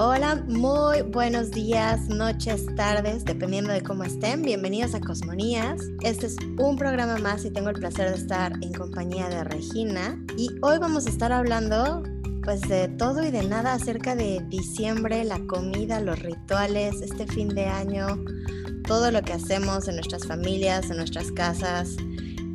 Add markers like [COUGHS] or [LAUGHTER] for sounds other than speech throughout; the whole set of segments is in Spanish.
Hola, muy buenos días, noches, tardes, dependiendo de cómo estén. Bienvenidos a Cosmonías. Este es un programa más y tengo el placer de estar en compañía de Regina. Y hoy vamos a estar hablando pues de todo y de nada acerca de diciembre, la comida, los rituales, este fin de año, todo lo que hacemos en nuestras familias, en nuestras casas,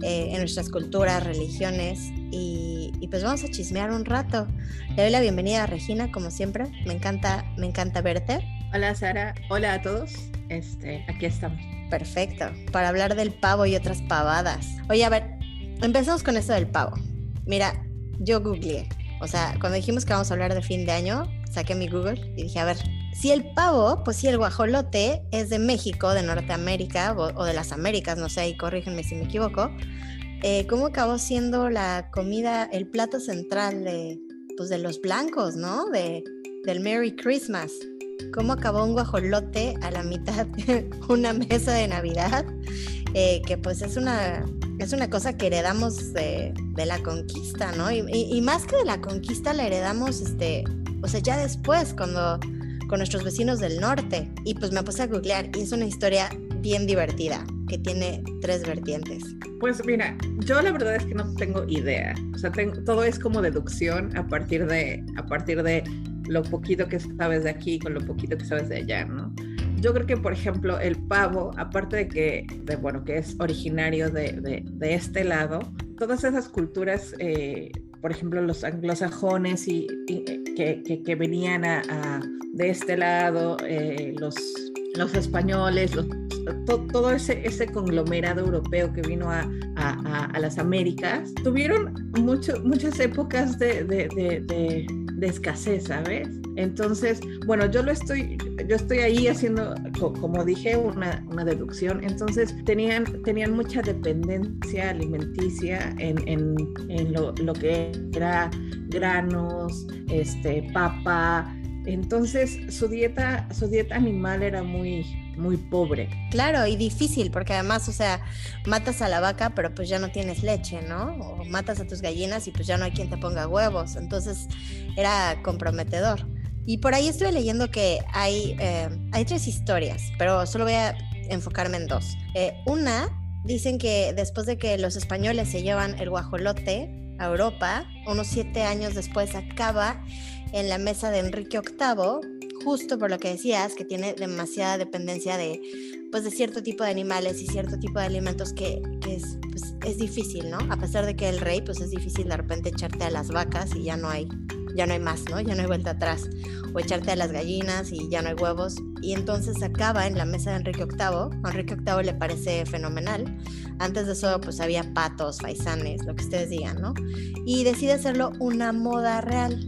eh, en nuestras culturas, religiones y, pues vamos a chismear un rato. Le doy la bienvenida a Regina, como siempre. Me encanta, me encanta verte. Hola Sara, hola a todos. Este, aquí estamos. Perfecto, para hablar del pavo y otras pavadas. Oye, a ver, empezamos con esto del pavo. Mira, yo googleé. O sea, cuando dijimos que vamos a hablar de fin de año, saqué mi Google y dije, a ver, si el pavo, pues si el guajolote es de México, de Norteamérica o, de las Américas, no sé, y corrígenme si me equivoco, eh, ¿cómo acabó siendo la comida, el plato central de, pues de los blancos, ¿no? De, del Merry Christmas. ¿Cómo acabó un guajolote a la mitad de [LAUGHS] una mesa de Navidad? Eh, que pues es una, es una cosa que heredamos de, la conquista, ¿no? Y, y, más que de la conquista la heredamos, este, o sea, ya después, cuando con nuestros vecinos del norte. Y pues me puse a googlear y es una historia bien divertida que tiene tres vertientes. Pues mira, yo la verdad es que no tengo idea. O sea, todo es como deducción a partir de a partir de lo poquito que sabes de aquí con lo poquito que sabes de allá, ¿no? Yo creo que, por ejemplo, el pavo, aparte de que, de, bueno, que es originario de, de, de este lado, todas esas culturas eh, por ejemplo, los anglosajones y, que, que, venían a, de este lado, eh, los, los españoles, todo ese, ese conglomerado europeo que vino a, las Américas, tuvieron muchas épocas de, escasez, ¿sabes? Entonces, bueno, yo lo estoy, yo estoy ahí haciendo, como dije, una, deducción. Entonces, tenían, tenían mucha dependencia alimenticia en, en, en lo, lo, que era granos, este, papa. Entonces, su dieta, su dieta animal era muy, muy pobre. Claro, y difícil, porque además, o sea, matas a la vaca, pero pues ya no tienes leche, ¿no? O matas a tus gallinas y pues ya no hay quien te ponga huevos. Entonces, era comprometedor. Y por ahí estuve leyendo que hay, eh, hay tres historias, pero solo voy a enfocarme en dos. Eh, una, dicen que después de que los españoles se llevan el guajolote a Europa, unos siete años después acaba en la mesa de Enrique VIII, justo por lo que decías, que tiene demasiada dependencia de, pues, de cierto tipo de animales y cierto tipo de alimentos que, es, pues, es difícil, ¿no? A pesar de que el rey, pues es difícil de repente echarte a las vacas y ya no hay ya no hay más, ¿no? Ya no hay vuelta atrás. O echarte a las gallinas y ya no hay huevos. Y entonces acaba en la mesa de Enrique VIII. A Enrique VIII le parece fenomenal. Antes de eso, pues había patos, faisanes, lo que ustedes digan, ¿no? Y decide hacerlo una moda real.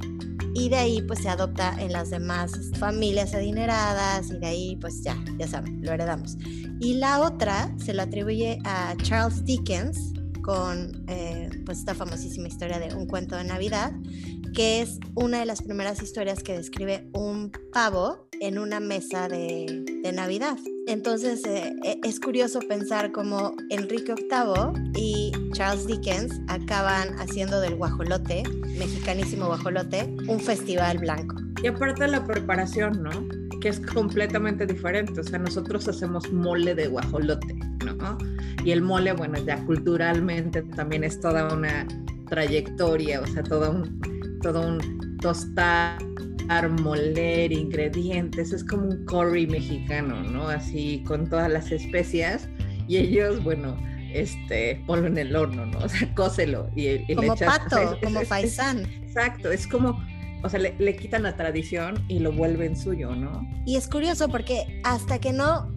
Y de ahí, pues se adopta en las demás familias adineradas. Y de ahí, pues ya, ya saben, lo heredamos. Y la otra se lo atribuye a Charles Dickens con eh, pues esta famosísima historia de un cuento de Navidad, que es una de las primeras historias que describe un pavo en una mesa de, de Navidad. Entonces eh, e, es curioso pensar cómo Enrique VIII y Charles Dickens acaban haciendo del guajolote, mexicanísimo guajolote, un festival blanco. Y aparte la preparación, ¿no? Que es completamente diferente. O sea, nosotros hacemos mole de guajolote, ¿no? Y el mole, bueno, ya culturalmente también es toda una trayectoria, o sea, todo un, todo un tostar, moler, ingredientes, es como un curry mexicano, ¿no? Así con todas las especias y ellos, bueno, este, ponlo en el horno, ¿no? [LAUGHS] O sea, cócelo y, y como le pato, como faisán. Exacto, es como o sea, le, le, quitan la tradición y lo vuelven suyo, ¿no? Y es curioso porque hasta que no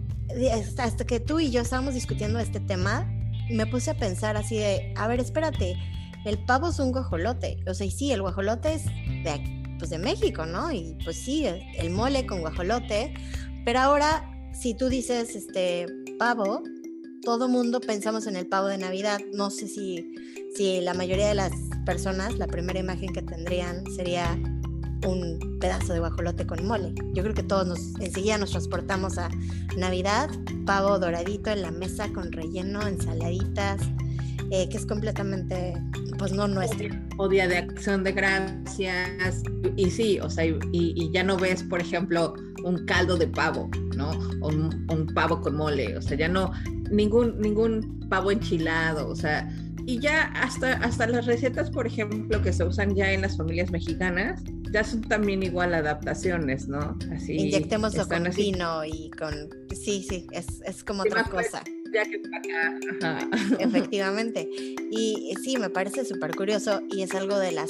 hasta que tú y yo estábamos discutiendo este tema, me puse a pensar así de, a ver, espérate, el pavo es un guajolote, o sea, y sí, el guajolote es de, pues de México, ¿no? Y pues sí, el mole con guajolote, pero ahora, si tú dices, este, pavo, todo mundo pensamos en el pavo de Navidad, no sé si, si la mayoría de las personas, la primera imagen que tendrían sería un pedazo de guajolote con mole. Yo creo que todos nos, enseguida nos transportamos a Navidad, pavo doradito en la mesa con relleno, ensaladitas, eh, que es completamente, pues no nuestro. O día de acción de gracias, y sí, o sea, y, ya no ves, por ejemplo, un caldo de pavo, ¿no? O un, un, pavo con mole, o sea, ya no, ningún, ningún pavo enchilado, o sea, y ya hasta, hasta las recetas, por ejemplo, que se usan ya en las familias mexicanas, ya son también igual adaptaciones, ¿no? Así. Inyectémoslo con vino y con. Sí, sí, es, es como otra cosa. Ya que Efectivamente. Y sí, me parece súper curioso y es algo de las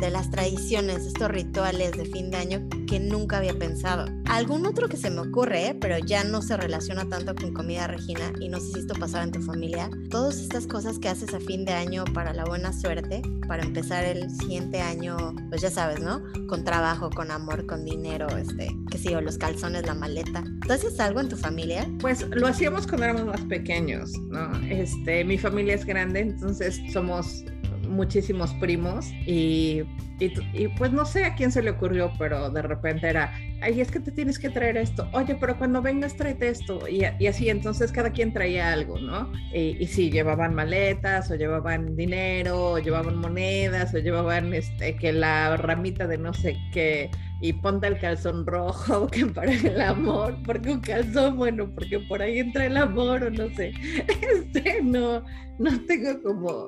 de las tradiciones, estos rituales de fin de año que nunca había pensado. Algún otro que se me ocurre, pero ya no se relaciona tanto con comida regina y no sé si esto pasaba en tu familia. Todas estas cosas que haces a fin de año para la buena suerte, para empezar el siguiente año, pues ya sabes, ¿no? Con trabajo, con amor, con dinero, este, qué sé yo, los calzones, la maleta. ¿Tú haces algo en tu familia? Pues lo hacíamos cuando éramos más pequeños, ¿no? Este, mi familia es grande, entonces somos muchísimos primos y, y, pues no sé a quién se le ocurrió, pero de repente era, ay, es que te tienes que traer esto, oye, pero cuando vengas tráete esto y, así, entonces cada quien traía algo, ¿no? Y, y sí, llevaban maletas o llevaban dinero o llevaban monedas o llevaban este, que la ramita de no sé qué y ponte el calzón rojo [LAUGHS] que para el amor, porque un calzón, bueno, porque por ahí entra el amor o no sé, [LAUGHS] este, no, no tengo como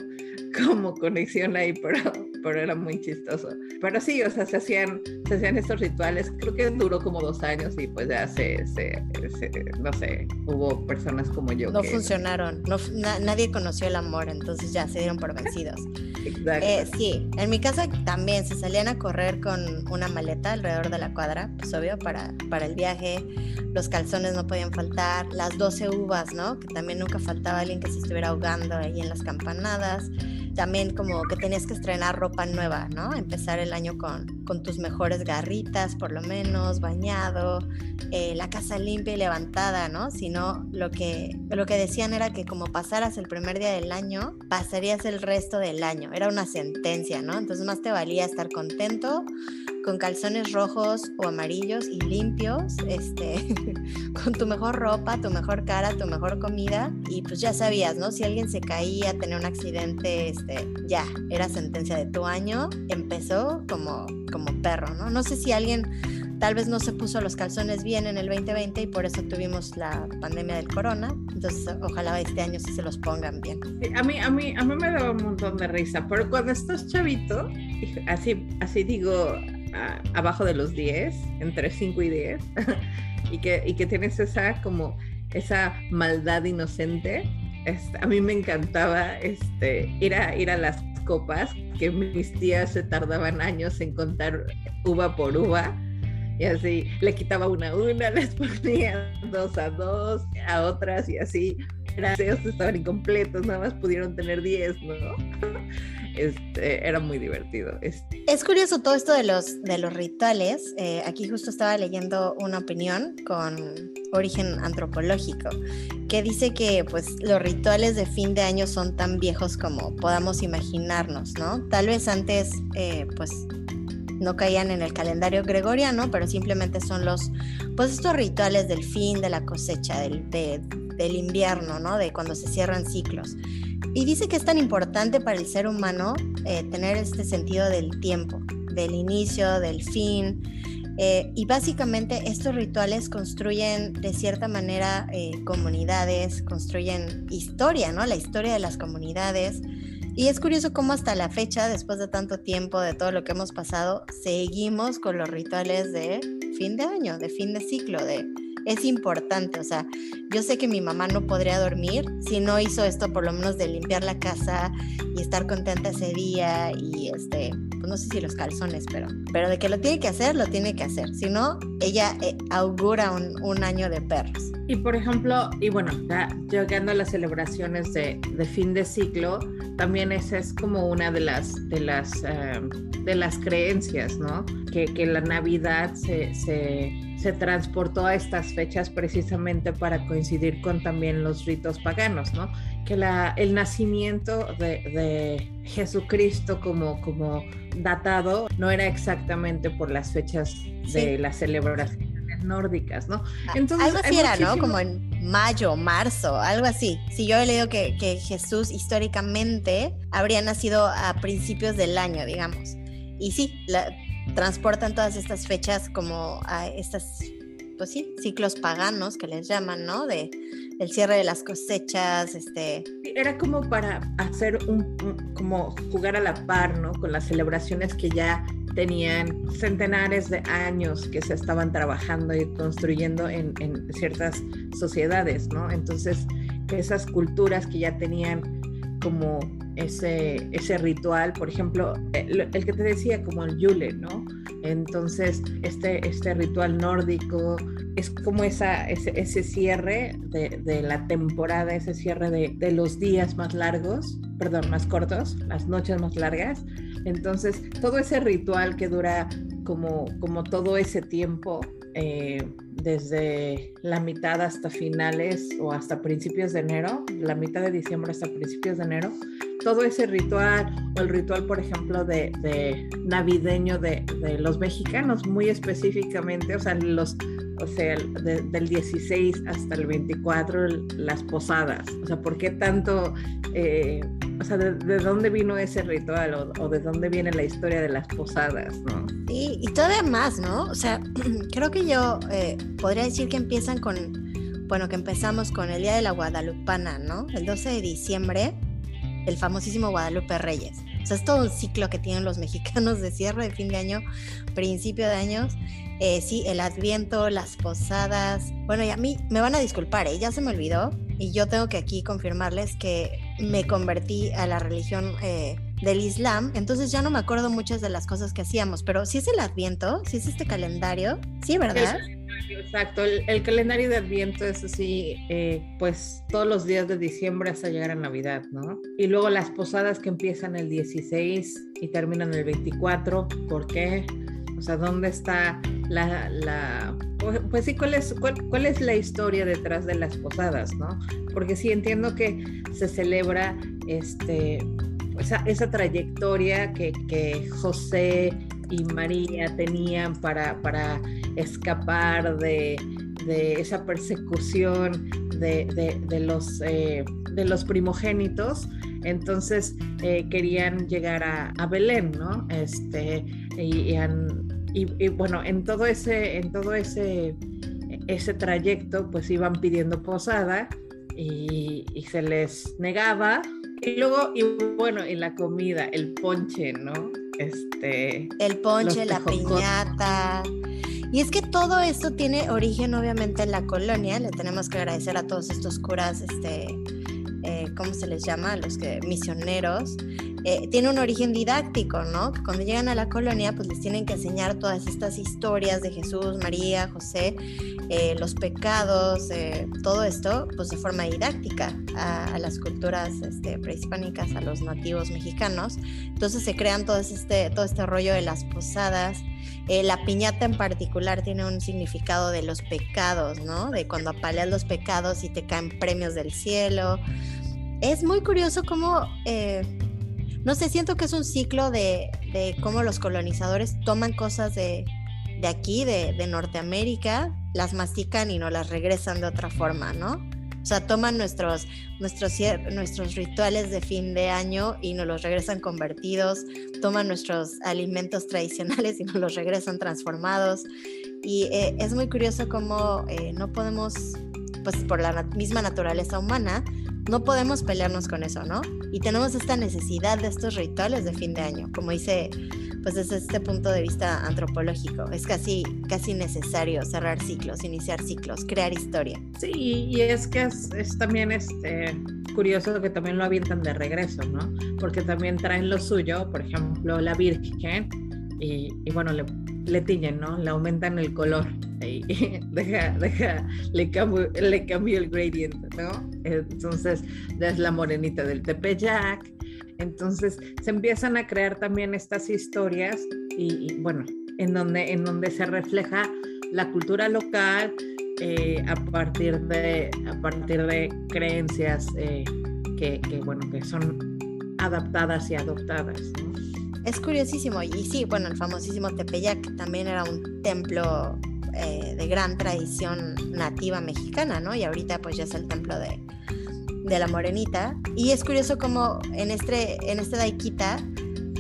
como conexión ahí, pero, pero era muy chistoso. Pero sí, o sea, se hacían, se hacían estos rituales, creo que duró como dos años y pues ya se, se, no sé, hubo personas como yo. No funcionaron, no, nadie conoció el amor, entonces ya se dieron por vencidos. Exacto. Eh, sí, en mi casa también se salían a correr con una maleta alrededor de la cuadra, pues obvio, para, para el viaje, los calzones no podían faltar, las 12 uvas, ¿no? Que también nunca faltaba alguien que se estuviera ahogando ahí en las campanadas también como que tenías que estrenar ropa nueva, ¿no? Empezar el año con, con tus mejores garritas, por lo menos, bañado, eh, la casa limpia y levantada, ¿no? Sino lo que, lo que decían era que como pasaras el primer día del año, pasarías el resto del año. Era una sentencia, ¿no? Entonces más te valía estar contento con calzones rojos o amarillos y limpios, este, [LAUGHS] con tu mejor ropa, tu mejor cara, tu mejor comida y pues ya sabías, ¿no? Si alguien se caía, tenía un accidente, este, ya, era sentencia de tu año, empezó como, como perro, ¿no? No sé si alguien tal vez no se puso los calzones bien en el 2020 y por eso tuvimos la pandemia del corona. Entonces, ojalá este año sí se los pongan bien. a mí, a mí, a mí me daba un montón de risa, pero cuando estás chavito, así, así digo, abajo de los 10, entre 5 y 10, [LAUGHS] y, que, y que tienes esa como esa maldad inocente. A mí me encantaba este, ir, a, ir a las copas, que mis tías se tardaban años en contar uva por uva. Y así le quitaba una a una, [LAUGHS] les ponía dos a dos, a otras y así. Gracias, estaban incompletos, nada más pudieron tener 10, ¿no? Este, era muy divertido. Este. Es curioso todo esto de los, de los rituales. Eh, aquí justo estaba leyendo una opinión con origen antropológico que dice que pues los rituales de fin de año son tan viejos como podamos imaginarnos, ¿no? Tal vez antes eh, pues no caían en el calendario gregoriano, pero simplemente son los, pues estos rituales del fin de la cosecha, del, del invierno, ¿no? De cuando se cierran ciclos. Y dice que es tan importante para el ser humano eh, tener este sentido del tiempo, del inicio, del fin. Eh, y básicamente estos rituales construyen de cierta manera eh, comunidades, construyen historia, ¿no? La historia de las comunidades. Y es curioso cómo hasta la fecha, después de tanto tiempo, de todo lo que hemos pasado, seguimos con los rituales de fin de año, de fin de ciclo, de es importante. O sea, yo sé que mi mamá no podría dormir si no hizo esto, por lo menos de limpiar la casa y estar contenta ese día y este, pues no sé si los calzones, pero, pero de que lo tiene que hacer, lo tiene que hacer. Si no, ella eh, augura un, un, año de perros. Y por ejemplo, y bueno, ya llegando a las celebraciones de, de, fin de ciclo, también esa es como una de las, de las, eh, de las creencias, ¿no? Que, que la Navidad se, se se transportó a estas fechas precisamente para coincidir con también los ritos paganos, ¿no? Que la, el nacimiento de, Jesucristo como, como datado no era exactamente por las fechas de las celebraciones nórdicas, ¿no? Entonces, Algo así era, ¿no? Como en mayo, marzo, algo así. Si yo he leído que, que Jesús históricamente habría nacido a principios del año, digamos. Y sí, la, transportan todas estas fechas como a estas, pues sí, ciclos paganos que les llaman, ¿no? De el cierre de las cosechas, este... Era como para hacer un, como jugar a la par, ¿no? Con las celebraciones que ya tenían centenares de años que se estaban trabajando y construyendo en, en ciertas sociedades, ¿no? Entonces, esas culturas que ya tenían como ese, ese ritual, por ejemplo, el, que te decía como el Yule, ¿no? Entonces, este, este ritual nórdico es como esa, ese, ese cierre de, de, la temporada, ese cierre de, de, los días más largos, perdón, más cortos, las noches más largas. Entonces, todo ese ritual que dura como, como todo ese tiempo, eh, desde la mitad hasta finales o hasta principios de enero, la mitad de diciembre hasta principios de enero, todo ese ritual o el ritual, por ejemplo, de, de navideño de, de, los mexicanos, muy específicamente, o sea, los, o sea, del 16 hasta el 24, las posadas, o sea, ¿por qué tanto... Eh, o sea, de, de, dónde vino ese ritual o, o, de dónde viene la historia de las posadas, ¿no? Sí, y todavía más, ¿no? O sea, [CLEARS THROAT] creo que yo eh, podría decir que empiezan con, bueno, que empezamos con el Día de la Guadalupana, ¿no? El 12 de diciembre, el famosísimo Guadalupe Reyes. O sea, es todo un ciclo que tienen los [LAUGHS] mexicanos de cierre de fin de año, principio de años. Eh, sí, el adviento, las posadas. Bueno, y a mí me van a disculpar, ¿eh? ya se me olvidó. Y yo tengo que aquí confirmarles que me convertí a la religión eh, del Islam, entonces ya no me acuerdo muchas de las cosas que hacíamos, pero si es el Adviento, si es este calendario, sí, ¿verdad? Exacto, el, el, calendario de Adviento es así, eh, pues todos los días de diciembre hasta llegar a Navidad, ¿no? Y luego las posadas que empiezan el 16 y terminan el 24, ¿por qué? O sea, ¿dónde está la, la pues, pues sí, ¿cuál es, cuál, cuál, es la historia detrás de las posadas, no? Porque sí entiendo que se celebra este, esa, esa trayectoria que, que, José y María tenían para, para escapar de, de esa persecución de, de, de los, eh, de los primogénitos. Entonces eh, querían llegar a, a, Belén, ¿no? Este, y, y, y, y, bueno, en todo ese, en todo ese, ese trayecto, pues iban pidiendo posada y, y se les negaba y luego, y bueno, y la comida, el ponche, ¿no? Este. El ponche, la piñata. Y es que todo esto tiene origen, obviamente, en la colonia. Le tenemos que agradecer a todos estos curas, este, eh, ¿cómo se les llama? Los que misioneros, eh, tiene un origen didáctico, ¿no? Que cuando llegan a la colonia, pues les tienen que enseñar todas estas historias de Jesús, María, José, eh, los pecados, eh, todo esto, pues de forma didáctica a, a las culturas este, prehispánicas, a los nativos mexicanos. Entonces se crean todo este, todo este rollo de las posadas. Eh, la piñata en particular tiene un significado de los pecados, ¿no? De cuando apaleas los pecados y te caen premios del cielo. Es muy curioso cómo eh, no sé, siento que es un ciclo de, de cómo los colonizadores toman cosas de, de aquí, de, de, Norteamérica, las mastican y nos las regresan de otra forma, ¿no? O sea, toman nuestros, nuestros, nuestros rituales de fin de año y nos los regresan convertidos, toman nuestros alimentos tradicionales y nos los regresan transformados. Y eh, es muy curioso cómo eh, no podemos, pues por la misma naturaleza humana, no podemos pelearnos con eso, ¿no? Y tenemos esta necesidad de estos rituales de fin de año, como dice, pues desde este punto de vista antropológico, es casi, casi necesario cerrar ciclos, iniciar ciclos, crear historia. Sí, y es que es, también este, curioso que también lo avientan de regreso, ¿no? Porque también traen lo suyo, por ejemplo, la Virgen, y, y bueno, le, le tiñen, ¿no? Le aumentan el color y [LAUGHS] deja, deja, le cambio, le cambio el gradient, ¿no? Entonces, es la morenita del Tepeyac. Entonces, se empiezan a crear también estas historias y, y bueno, en donde, en donde se refleja la cultura local eh, a, partir de, a partir de creencias eh, que, que, bueno, que son adaptadas y adoptadas, ¿no? Es curiosísimo, y sí, bueno, el famosísimo Tepeyac también era un templo eh, de gran tradición nativa mexicana, ¿no? Y ahorita pues ya es el templo de, de la Morenita. Y es curioso como en este, en este Daikita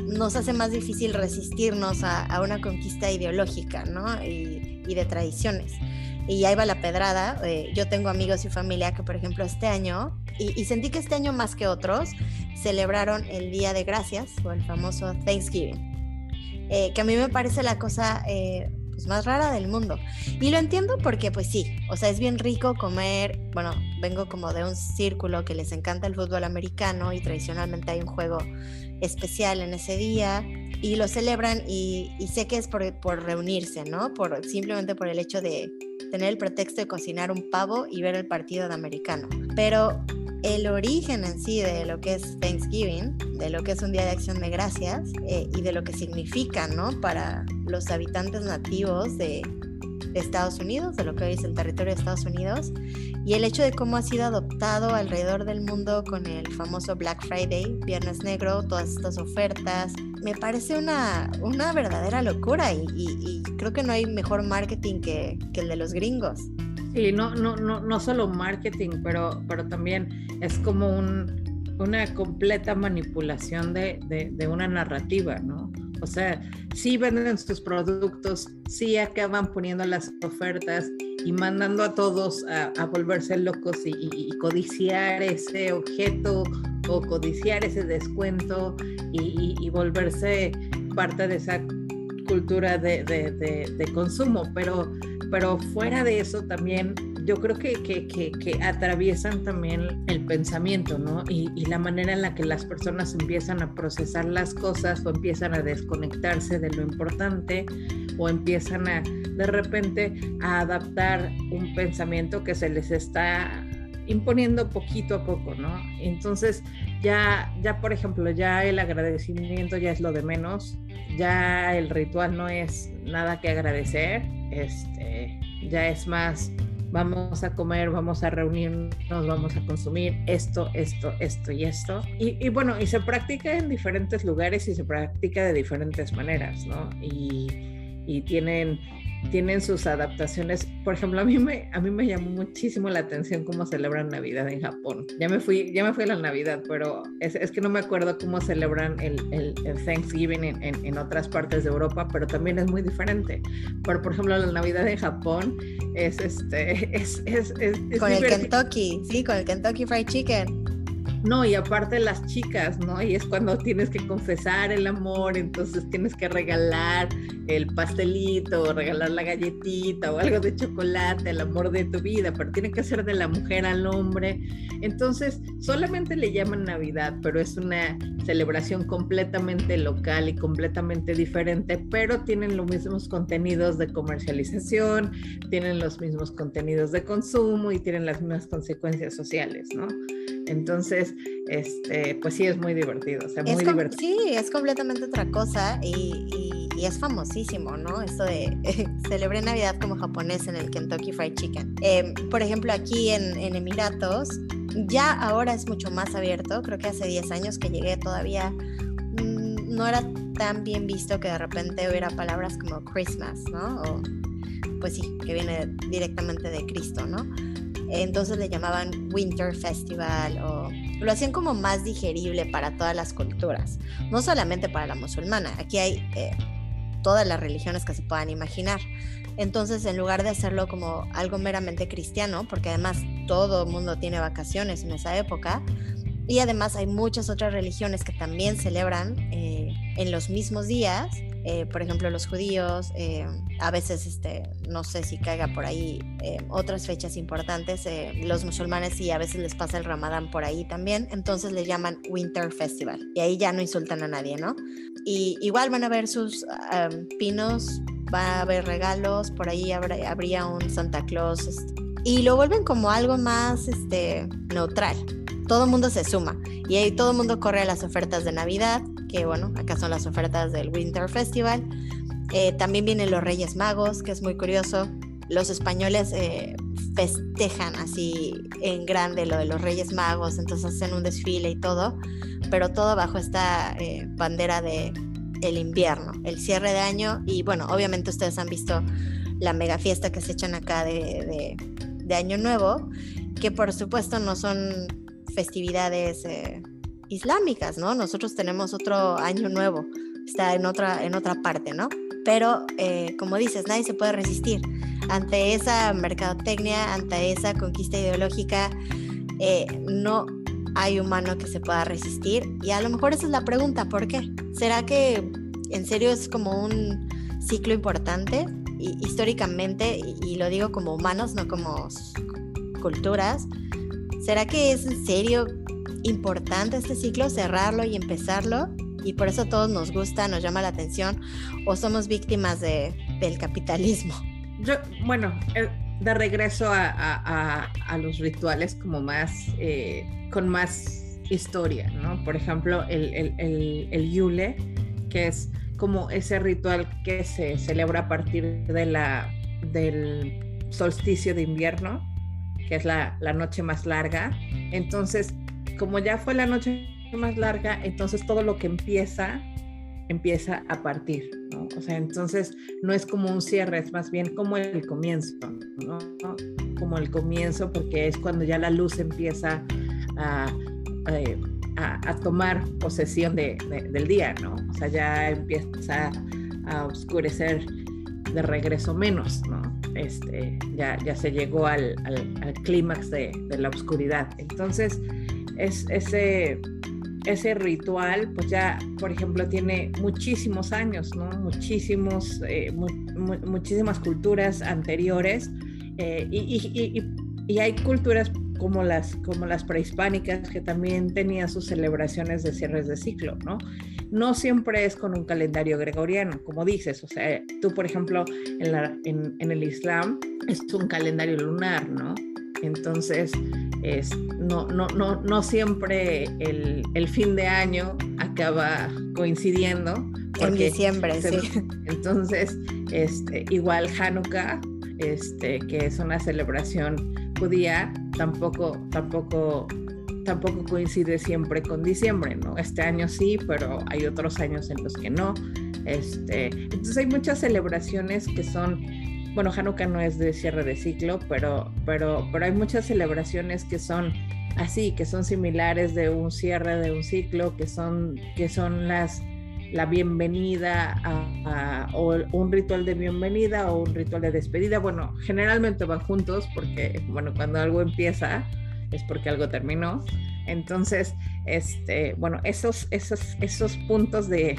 nos hace más difícil resistirnos a, una conquista ideológica, ¿no? Y, de tradiciones. Y ahí va la pedrada. Eh, yo tengo amigos y familia que, por ejemplo, este año, y, sentí que este año más que otros, celebraron el Día de Gracias o el famoso Thanksgiving. Eh, que a mí me parece la cosa eh, pues, más rara del mundo. Y lo entiendo porque pues sí, o sea, es bien rico comer, bueno, vengo como de un círculo que les encanta el fútbol americano y tradicionalmente hay un juego especial en ese día y lo celebran y, sé que es por, por, reunirse, ¿no? Por, simplemente por el hecho de tener el pretexto de cocinar un pavo y ver el partido de americano. Pero el origen en sí de lo que es Thanksgiving, de lo que es un día de acción de gracias eh, y de lo que significa, ¿no? Para los habitantes nativos de, Estados Unidos, de lo que hoy es el territorio de Estados Unidos, y el hecho de cómo ha sido adoptado alrededor del mundo con el famoso Black Friday, Viernes Negro, todas estas ofertas, me parece una, una verdadera locura y, creo que no hay mejor marketing que, que el de los gringos. Sí, no, no, no, no solo marketing, pero, pero también es como una completa manipulación de, una narrativa, ¿no? O sea, sí venden sus productos, sí acaban poniendo las ofertas y mandando a todos a, volverse locos y, codiciar ese objeto o codiciar ese descuento y, volverse parte de esa cultura de, de consumo, pero pero fuera de eso también yo creo que, que, atraviesan también el pensamiento, ¿no? Y, y, la manera en la que las personas empiezan a procesar las cosas o empiezan a desconectarse de lo importante o empiezan a de repente a adaptar un pensamiento que se les está imponiendo poquito a poco, ¿no? Entonces, ya, ya por ejemplo, ya el agradecimiento ya es lo de menos, ya el ritual no es nada que agradecer, este, ya es más, vamos a comer, vamos a reunirnos, vamos a consumir esto, esto, esto y esto. Y, y, bueno, y se practica en diferentes lugares y se practica de diferentes maneras, ¿no? Y, y tienen tienen sus adaptaciones. Por ejemplo, a mí me, a mí me llamó muchísimo la atención cómo celebran Navidad en Japón. Ya me fui, ya me fui a la Navidad, pero es, es que no me acuerdo cómo celebran el, el, Thanksgiving en, en, otras partes de Europa, pero también es muy diferente. Pero, por ejemplo, la Navidad en Japón es este, [LAUGHS] es, es, es con el Kentucky, sí, con el Kentucky Fried Chicken. No, y aparte las chicas, ¿no? Y es cuando tienes que confesar el amor, entonces tienes que regalar el pastelito, o regalar la galletita o algo de chocolate, el amor de tu vida, pero tiene que ser de la mujer al hombre. Entonces, solamente le llaman Navidad, pero es una celebración completamente local y completamente diferente, pero tienen los mismos contenidos de comercialización, tienen los mismos contenidos de consumo y tienen las mismas consecuencias sociales, ¿no? Entonces, este, pues sí es muy divertido, o sea, muy divertido. Sí, es completamente otra cosa y, es famosísimo, ¿no? Esto de [LAUGHS] celebré Navidad como japonés en el Kentucky Fried Chicken. Em, por ejemplo, aquí en, Emiratos, ya ahora es mucho más abierto, creo que hace 10 años que llegué todavía mm, no era tan bien visto que de repente hubiera palabras como Christmas, ¿no? O, pues sí, que viene directamente de Cristo, ¿no? Entonces le llamaban Winter Festival o lo hacían como más digerible para todas las culturas, no solamente para la musulmana, aquí hay eh, todas las religiones que se puedan imaginar. Entonces, en lugar de hacerlo como algo meramente cristiano, porque además todo el mundo tiene vacaciones en esa época, y además hay muchas otras religiones que también celebran eh, en los mismos días, eh, por ejemplo, los judíos, eh, a veces, este, no sé si caiga por ahí eh, otras fechas importantes, los musulmanes sí, a veces les pasa el ramadán por ahí también, entonces le llaman Winter Festival y ahí ya no insultan a nadie, ¿no? Y igual van a ver sus pinos, va a haber regalos, por ahí habría un Santa Claus este, y lo vuelven como algo más este, neutral. Todo el mundo se suma y ahí todo el mundo corre a las ofertas de Navidad, que bueno, acá son las ofertas del Winter Festival. Eh, también vienen los Reyes Magos, que es muy curioso. Los españoles eh, festejan así en grande lo de los Reyes Magos, entonces hacen un desfile y todo, pero todo bajo esta eh, bandera de el invierno, el cierre de año y bueno, obviamente ustedes han visto la mega fiesta que se echan acá de, de, Año Nuevo, que por supuesto no son festividades eh, islámicas, ¿no? Nosotros tenemos otro Año Nuevo, está en otra, en otra parte, ¿no? Pero, eh, como dices, nadie se puede resistir ante esa mercadotecnia, ante esa conquista ideológica. Eh, no hay humano que se pueda resistir. Y a lo mejor esa es la pregunta, ¿por qué? ¿Será que en serio es como un ciclo importante? Y, históricamente, y, lo digo como humanos, no como culturas, ¿será que es en serio importante este ciclo, cerrarlo y empezarlo? Y por eso a todos nos gusta, nos llama la atención, o somos víctimas de, del capitalismo. Yo, bueno, eh, de regreso a, los rituales como más, eh, con más historia, ¿no? Por ejemplo, el, el, Yule, que es como ese ritual que se celebra a partir de la, del solsticio de invierno, es la, la noche más larga. Entonces, como ya fue la noche más larga, entonces todo lo que empieza empieza a partir. O sea, entonces no es como un cierre, es más bien como el comienzo, ¿no? Como el comienzo, porque es cuando ya la luz empieza a, eh, tomar posesión de, del día, ¿no? O sea, ya empieza a oscurecer de regreso menos, ¿no? Este, ya, ya se llegó al, al, clímax de, de, la oscuridad. Entonces, es ese ese ritual, pues ya, por ejemplo, tiene muchísimos años, ¿no? Muchísimos, eh, muchísimas culturas anteriores eh, y, hay culturas como las, como las prehispánicas que también tenían sus celebraciones de cierres de ciclo, ¿no? No siempre es con un calendario gregoriano, como dices, o sea, tú, por ejemplo, en, en el Islam es un calendario lunar, ¿no? Entonces, es, no, no, no, no siempre el, el, fin de año acaba coincidiendo. En diciembre, sí. Entonces, este, igual Hanukkah, este, que es una celebración judía, tampoco, tampoco, tampoco coincide siempre con diciembre, ¿no? Este año sí, pero hay otros años en los que no. Este, entonces hay muchas celebraciones que son bueno, Hanukkah no es de cierre de ciclo, pero, pero, pero hay muchas celebraciones que son así, que son similares de un cierre de un ciclo, que son, que son las la bienvenida a, o un ritual de bienvenida o un ritual de despedida. Bueno, generalmente van juntos porque, bueno, cuando algo empieza es porque algo terminó. Entonces, este, bueno, esos, esos, esos puntos de,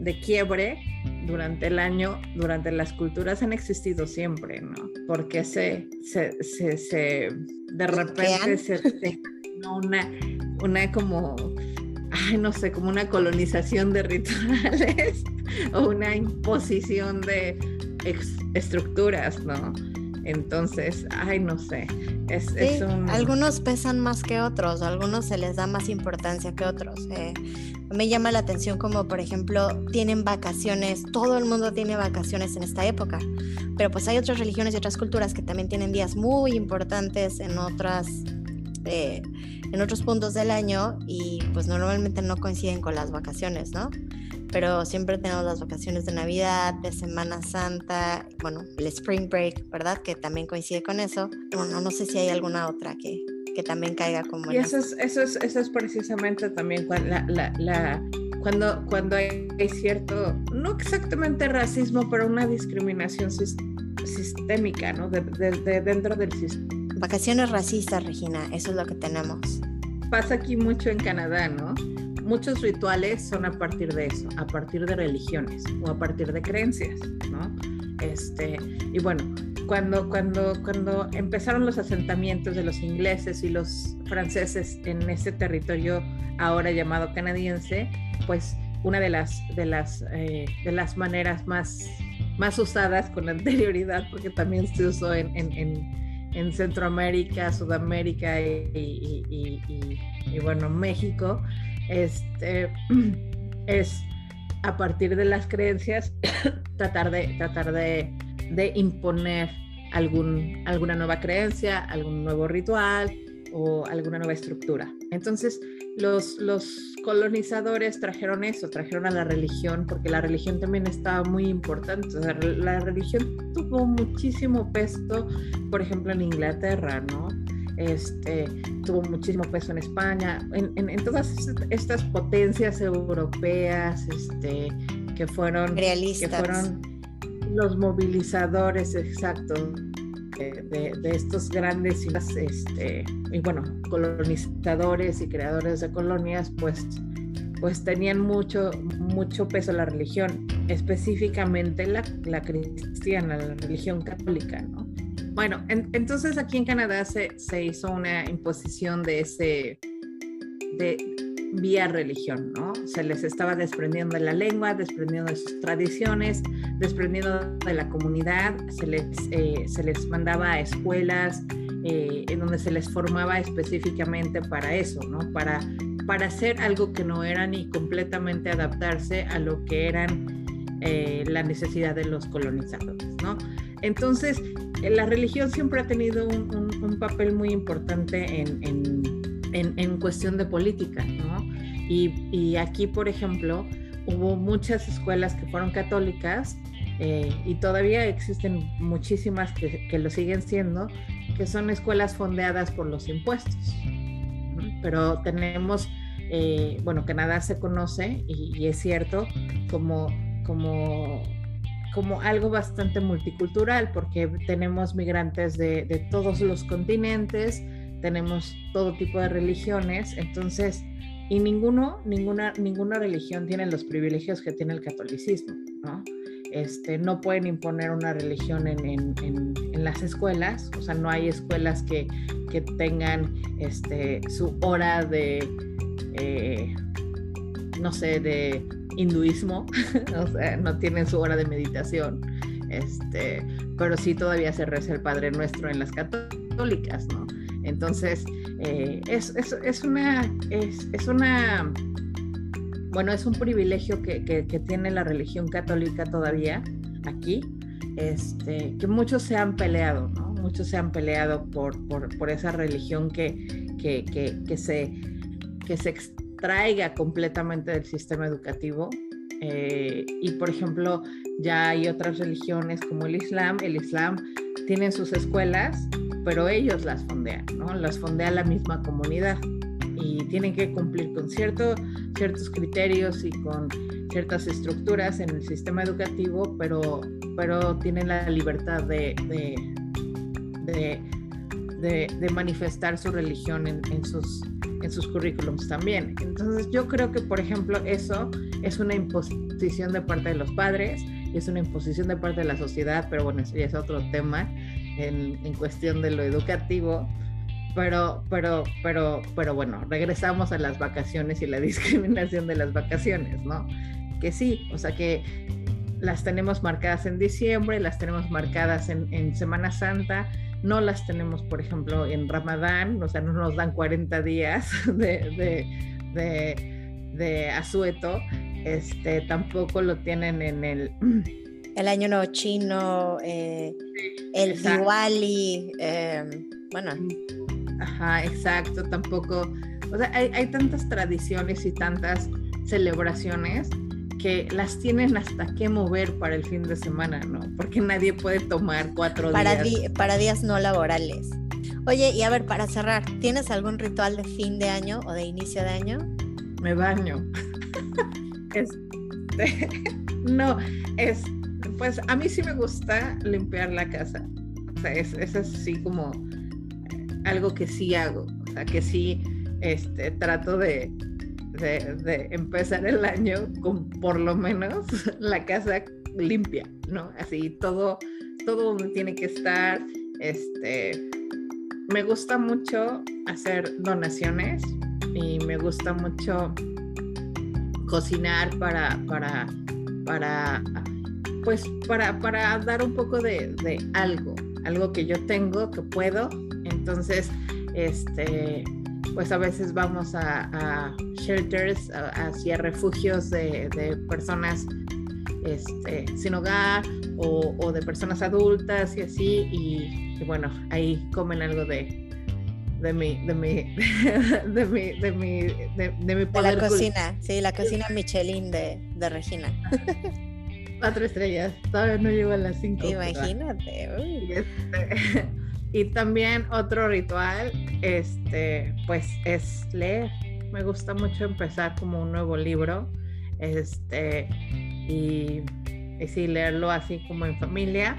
de quiebre durante el año, durante las culturas han existido siempre, ¿no? Porque se, se, se, de repente se, una, una como, ay, no sé, como una colonización de rituales [LAUGHS] o una imposición de estructuras, ¿no? Entonces, ay, no sé. Es, Algunos pesan más que otros, algunos se les da más importancia que otros. Eh, me llama la atención como, por ejemplo, tienen vacaciones, todo el mundo tiene vacaciones en esta época, pero pues hay otras religiones y otras culturas que también tienen días muy importantes en otras... En otros puntos del año y pues normalmente no coinciden con las vacaciones, ¿no? pero siempre tenemos las vacaciones de Navidad, de Semana Santa, bueno, el Spring Break, ¿verdad? Que también coincide con eso. Bueno, no sé si hay alguna otra que, que también caiga como... Y eso es, eso, es, eso es precisamente también cuando, la, la, cuando, cuando hay, cierto, no exactamente racismo, pero una discriminación sistémica, ¿no? De, de, dentro del sistema. Vacaciones racistas, Regina, eso es lo que tenemos. Pasa aquí mucho en Canadá, ¿no? muchos rituales son a partir de eso, a partir de religiones o a partir de creencias, ¿no? Este, y bueno, cuando, cuando, cuando empezaron los asentamientos de los ingleses y los franceses en ese territorio ahora llamado canadiense, pues una de las, de las, eh, de las maneras más, más usadas con anterioridad, porque también se usó en, en, en, Centroamérica, Sudamérica y, bueno, México, este, [CLEARS THROAT] es a partir de las creencias [COUGHS] tratar de, tratar de, imponer algún, alguna nueva creencia, algún nuevo ritual o alguna nueva estructura. Entonces, los, los colonizadores trajeron eso, trajeron a la religión, porque la religión también estaba muy importante. la religión tuvo muchísimo peso, por ejemplo, en Inglaterra, ¿no? Este, tuvo muchísimo peso en España, en, en, todas estas potencias europeas este, que fueron, que fueron los movilizadores exactos de, estos grandes este, y bueno, colonizadores y creadores de colonias, pues, pues tenían mucho, mucho peso la religión, específicamente la, la cristiana, la religión católica, ¿no? Bueno, entonces aquí en Canadá se, se, hizo una imposición de ese, de, vía religión, ¿no? Se les estaba desprendiendo de la lengua, desprendiendo de sus tradiciones, desprendiendo de la comunidad, se les, eh, se les mandaba a escuelas eh, en donde se les formaba específicamente para eso, ¿no? Para, para hacer algo que no era ni completamente adaptarse a lo que eran eh, la necesidad de los colonizadores, ¿no? Entonces, la religión siempre ha tenido un, papel muy importante en, en, en, cuestión de política, ¿no? Y, aquí, por ejemplo, hubo muchas escuelas que fueron católicas eh, y todavía existen muchísimas que, lo siguen siendo, que son escuelas fondeadas por los impuestos. Pero tenemos, eh, bueno, Canadá se conoce y, y es cierto como, como como algo bastante multicultural, porque tenemos migrantes de, de, todos los continentes, tenemos todo tipo de religiones, entonces, y ninguno, ninguna, ninguna religión tiene los privilegios que tiene el catolicismo, ¿no? Este, no pueden imponer una religión en, en, en, las escuelas, o sea, no hay escuelas que, que tengan este, su hora de, eh, no sé, de hinduismo, [LAUGHS] o sea, no tienen su hora de meditación, este, pero sí todavía se reza el Padre Nuestro en las católicas, ¿no? Entonces, eh, es, es, es, una, es, es, una, bueno, es un privilegio que, que, tiene la religión católica todavía aquí, este, que muchos se han peleado, ¿no? Muchos se han peleado por, por, por esa religión que, que, que, se, que se extraiga completamente del sistema educativo. Eh, y por ejemplo, ya hay otras religiones como el Islam. El Islam tiene sus escuelas, pero ellos las fondean, ¿no? Las fondea la misma comunidad y tienen que cumplir con cierto, ciertos criterios y con ciertas estructuras en el sistema educativo, pero, pero tienen la libertad de, de, de, manifestar su religión en, sus, en sus currículums también. Entonces yo creo que, por ejemplo, eso es una imposición de parte de los padres es una imposición de parte de la sociedad, pero bueno, eso ya es otro tema en, en cuestión de lo educativo. Pero, pero, pero, pero bueno, regresamos a las vacaciones y la [LAUGHS] discriminación de las vacaciones, ¿no? Que sí, o sea que las tenemos marcadas en diciembre, las tenemos marcadas en, Semana Santa, no las tenemos, por ejemplo, en Ramadán, o sea, no nos dan 40 días [LAUGHS] de, de, de, de asueto, este, tampoco lo tienen en el... El año nuevo chino, eh, el Diwali, eh, bueno. Ajá, exacto, tampoco. O sea, hay, hay tantas tradiciones y tantas celebraciones que las tienen hasta que mover para el fin de semana, ¿no? Porque nadie puede tomar cuatro para días. para días no laborales. Oye, y a ver, para cerrar, ¿tienes algún ritual de fin de año o de inicio de año? Me baño. [LAUGHS] este, [LAUGHS] no, es, pues a mí sí me gusta limpiar la casa. O sea, es, es así como algo que sí hago. O sea, que sí este, trato de, de, empezar el año con por lo menos [LAUGHS] la casa limpia, ¿no? Así todo, todo tiene que estar. Este, me gusta mucho hacer donaciones y me gusta mucho cocinar para, para, para, pues, para, para dar un poco de, de algo, algo que yo tengo, que puedo. Entonces, este, pues a veces vamos a, shelters, hacia refugios de, personas este, sin hogar o, de personas adultas y así, y, bueno, ahí comen algo de, de mi, de mi, [LAUGHS] de mi, de mi, de, mi De la cocina, sí, la cocina [LAUGHS] Michelin de, de Regina. [LAUGHS] Cuatro estrellas, todavía no llego a las cinco. Imagínate. Este, [LAUGHS] y también otro ritual, este, pues es leer. Me gusta mucho empezar como un nuevo libro, este, y, y sí, leerlo así como en familia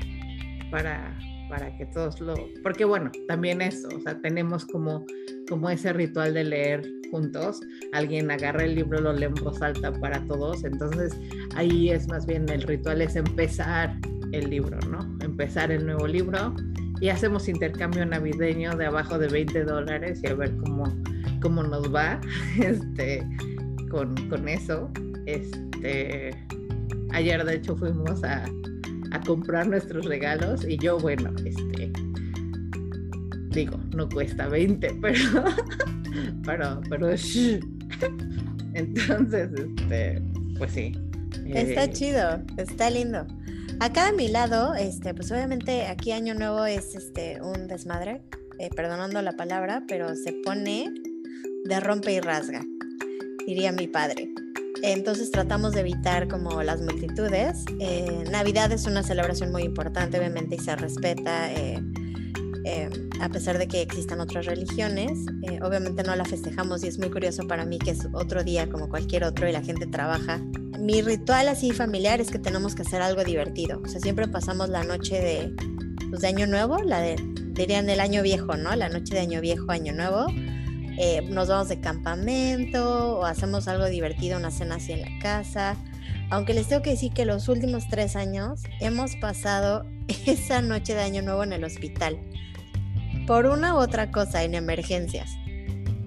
para, para que todos lo, porque bueno, también eso, o sea, tenemos como, como ese ritual de leer juntos, alguien agarra el libro, lo lee en voz alta para todos, entonces ahí es más bien el ritual es empezar el libro, ¿no? Empezar el nuevo libro y hacemos intercambio navideño de abajo de 20 dólares y a ver cómo, cómo nos va [LAUGHS] este, con, con eso. Este, ayer de hecho fuimos a, a comprar nuestros regalos y yo, bueno, este, digo, no cuesta 20, [LAUGHS] pero, pero, pero, entonces, este, pues sí. Está eh, chido, está lindo. Acá a mi lado, este, pues obviamente aquí Año Nuevo es este un desmadre, eh, perdonando la palabra, pero se pone de rompe y rasga, diría mi padre. Entonces tratamos de evitar como las multitudes. Eh, Navidad es una celebración muy importante, obviamente, y se respeta. Eh, eh, a pesar de que existan otras religiones, obviamente no la festejamos y es muy curioso para mí que es otro día como cualquier otro y la gente trabaja. Mi ritual así familiar es que tenemos que hacer algo divertido. O sea, siempre pasamos la noche de, pues, de Año Nuevo, la de, dirían el Año Viejo, ¿no? La noche de Año Viejo, Año Nuevo eh, nos vamos de campamento o hacemos algo divertido, una cena así en la casa. Aunque les tengo que decir que los últimos tres años hemos pasado [LAUGHS] esa noche de Año Nuevo en el hospital. Por una u otra cosa, en emergencias.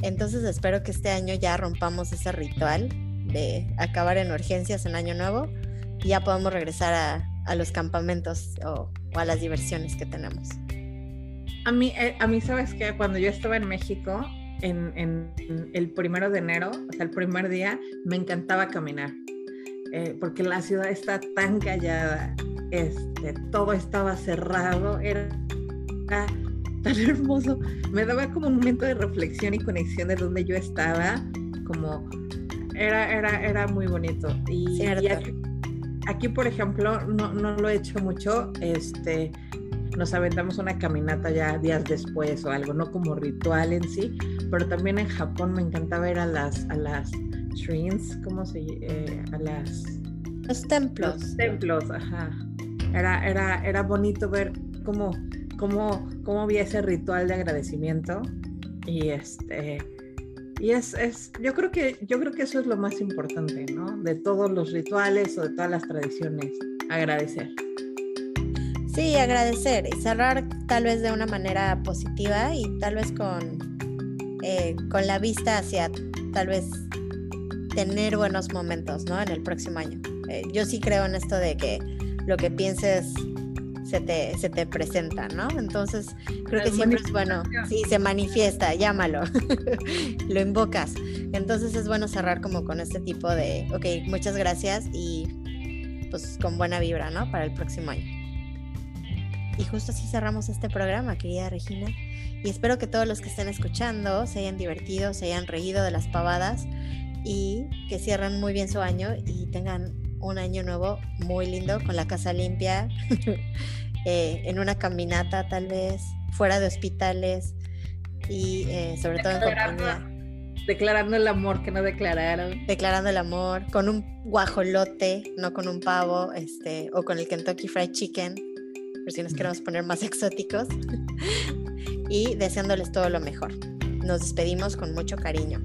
Entonces espero que este año ya rompamos ese ritual de acabar en urgencias en Año Nuevo y ya podamos regresar a, los campamentos o, a las diversiones que tenemos. A mí, eh, a mí, sabes que cuando yo estaba en México, en, el primero de enero, o sea, el primer día, me encantaba caminar, eh, porque la ciudad está tan callada, este, todo estaba cerrado, era, tan [LAUGHS] hermoso, me daba como un momento de reflexión y conexión de donde yo estaba, como era, era, era muy bonito. Y, aquí, aquí, por ejemplo, no, no lo he hecho mucho, este, nos aventamos una caminata ya días después o algo, no como ritual en sí, pero también en Japón me encantaba ir a las, a las shrines, ¿cómo se eh, a las... Los templos. Los templos, ajá. Era, era, era bonito ver cómo, cómo, cómo había ese ritual de agradecimiento y este... Y es, es, yo creo que, yo creo que eso es lo más importante, ¿no? De todos los rituales o de todas las tradiciones, agradecer. Sí, agradecer y cerrar tal vez de una manera positiva y tal vez con, eh, con la vista hacia tal vez tener buenos momentos, ¿no? En el próximo año. Eh, yo sí creo en esto de que lo que pienses se te, se te presenta, ¿no? Entonces, creo que siempre es bueno, sí, se manifiesta, llámalo, [LAUGHS] lo invocas. Entonces es bueno cerrar como con este tipo de, ok, muchas gracias y pues con buena vibra, ¿no? Para el próximo año. Y justo así cerramos este programa, querida Regina. Y espero que todos los que estén escuchando se hayan divertido, se hayan reído de las pavadas y que cierren muy bien su año y tengan un año nuevo muy lindo con la casa limpia, [LAUGHS] eh, en una caminata tal vez, fuera de hospitales y eh, sobre todo en compañía. Declarando el amor que no declararon. Declarando el amor, con un guajolote, no con un pavo, este, o con el Kentucky Fried Chicken por si nos queremos poner más [LAUGHS] exóticos, y deseándoles todo lo mejor. Nos despedimos con mucho cariño.